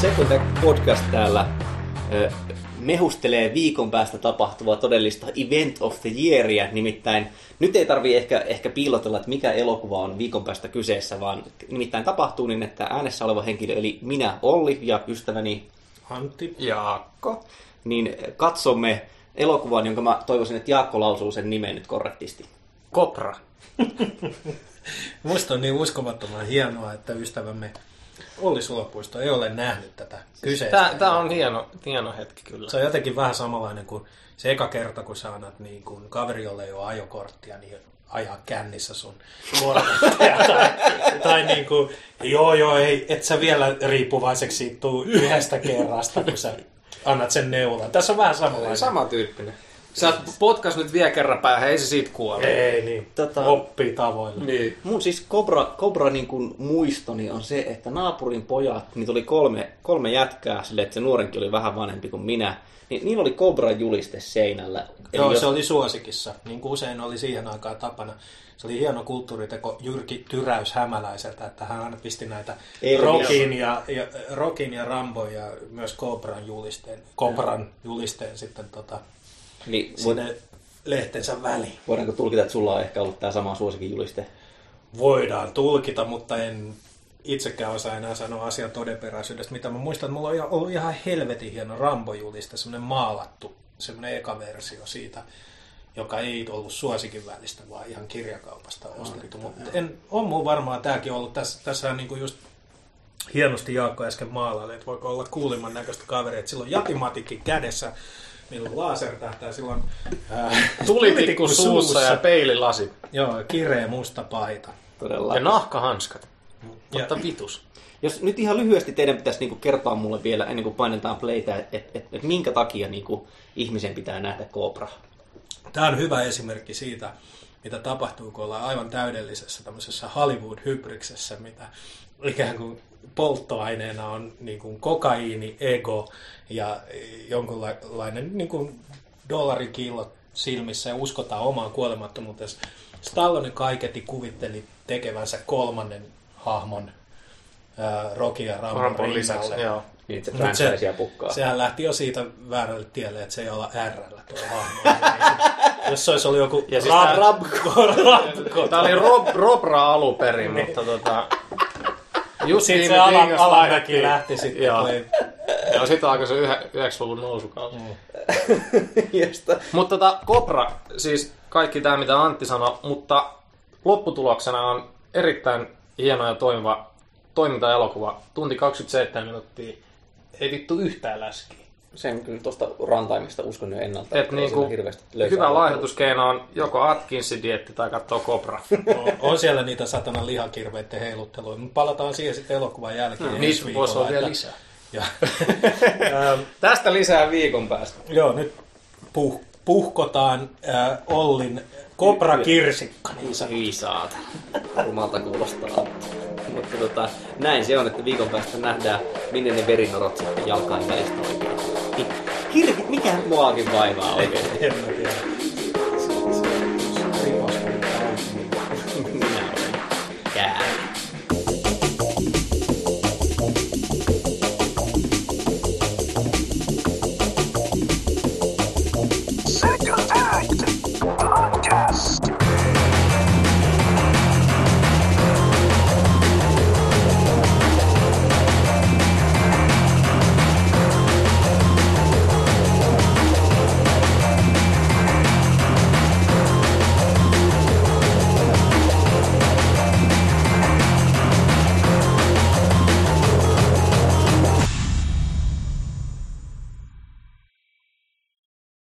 Second Podcast täällä ö, mehustelee viikon päästä tapahtuvaa todellista Event of the Yearia, nimittäin nyt ei tarvii ehkä, ehkä piilotella, että mikä elokuva on viikon päästä kyseessä, vaan nimittäin tapahtuu niin, että äänessä oleva henkilö, eli minä Olli ja ystäväni Antti. Jaakko. niin katsomme elokuvan, jonka mä toivoisin, että Jaakko lausuu sen nimen nyt korrektisti. Kopra. Musta on niin uskomattoman hienoa, että ystävämme Olli Sulopuisto ei ole nähnyt tätä kyseistä. Tää, tää on hieno, hieno hetki kyllä. Se on jotenkin vähän samanlainen kuin se eka kerta, kun sä annat niin kuin kaveri, jolle ei ole ajokorttia, niin ajaa kännissä sun nuorennettaja. tai, tai niin kuin, joo joo, ei, et sä vielä riippuvaiseksi tuu yhdestä kerrasta, kun sä annat sen neulan. Tässä on vähän samanlainen. Sama tyyppinen. Sä oot potkas nyt vielä kerran päähän, ei se siitä kuole. Ei niin, Tota- oppii tavoilla. Niin. Mun siis Cobra, Cobra niin kuin muistoni on se, että naapurin pojat, niitä oli kolme, kolme jätkää, sille, että se nuorenkin oli vähän vanhempi kuin minä, niin niillä oli Cobra juliste seinällä. Joo, jos- se oli suosikissa, niin kuin usein oli siihen aikaan tapana. Se oli hieno kulttuuriteko Jyrki Tyräys Hämäläiseltä, että hän aina pisti näitä. Rockin ja, ja, Rockin ja Rambo ja myös Cobran julisteen, Cobran julisteen sitten tota, niin, void, sinne lehtensä väliin. voidaanko tulkita, että sulla on ehkä ollut tämä sama suosikin juliste? Voidaan tulkita, mutta en itsekään osaa enää sanoa asian todenperäisyydestä. Mitä mä muistan, että mulla on ihan- ollut ihan helvetin hieno Rambo-juliste, semmoinen maalattu, semmoinen eka versio siitä, joka ei ollut suosikin välistä, vaan ihan kirjakaupasta ostettu. Mutta en, on mulla varmaan tämäkin ollut. Tässä, tässä on niinku just hienosti Jaakko äsken maalaili, että voiko olla kuulimman näköistä kaveria. Että silloin jatimatikki kädessä, millä on lasertähtää, silloin ää, Tulitikku suussa ja peililasi. Joo, kireä musta paita. Todella. Ja nahkahanskat. Ja- Mutta vitus. Jos nyt ihan lyhyesti teidän pitäisi niinku kertoa mulle vielä, ennen kuin painetaan playtä, että et, et, et minkä takia niinku ihmisen pitää nähdä Cobra. Tämä on hyvä esimerkki siitä, mitä tapahtuu, kun ollaan aivan täydellisessä tämmöisessä Hollywood-hybriksessä, mitä ikään kuin polttoaineena on niin kuin kokaiini, ego ja jonkunlainen niin kuin dollarikillo silmissä ja uskotaan omaan kuolemattomuuteen. Stallone kaiketi kuvitteli tekevänsä kolmannen hahmon ää, Rocky ja Rambon Rampon lisäksi, joo. Niin, että se. Sehän lähti jo siitä väärälle tielle, että se ei olla r tuo hahmo. Jos se olisi ollut joku Ja siis Rab- tää- Rabko, Rabko. Tää oli Rob, Robra alunperin, mutta tota... Just Sitten se ala, alamäki lähti sitten. Joo. Joo, sit alkoi se yhä- 90-luvun nousukausi. Josta- Mutta tota, Kopra, siis kaikki tämä mitä Antti sanoi, mutta lopputuloksena on erittäin hieno ja toimiva toimintaelokuva. Tunti 27 minuuttia. Ei vittu yhtään läskiä. Sen kyllä tuosta rantaimista uskon jo ennalta. Et niinku, hirveästi löysää hyvä laihdutuskeino on joko Atkinsin dietti tai katsoo Kopra. on- On siellä niitä satanan lihakirveiden heilutteluja, mutta palataan siihen sitten elokuvan jälkeen. ensi Niitä voisi olla vielä lisää. Ja, Tästä lisää viikon päästä. joo, nyt puh, puhkotaan äh, Ollin Kopra-kirsikka. Niin sanottu. Hyi saatana. Rumalta kuulostaa. Mutta tota, näin se on, että viikon päästä nähdään, minne ne verinorot sitten jalkain välistä oikein. Hirvit, mikä muakin vaivaa oikein. En mä tiedä.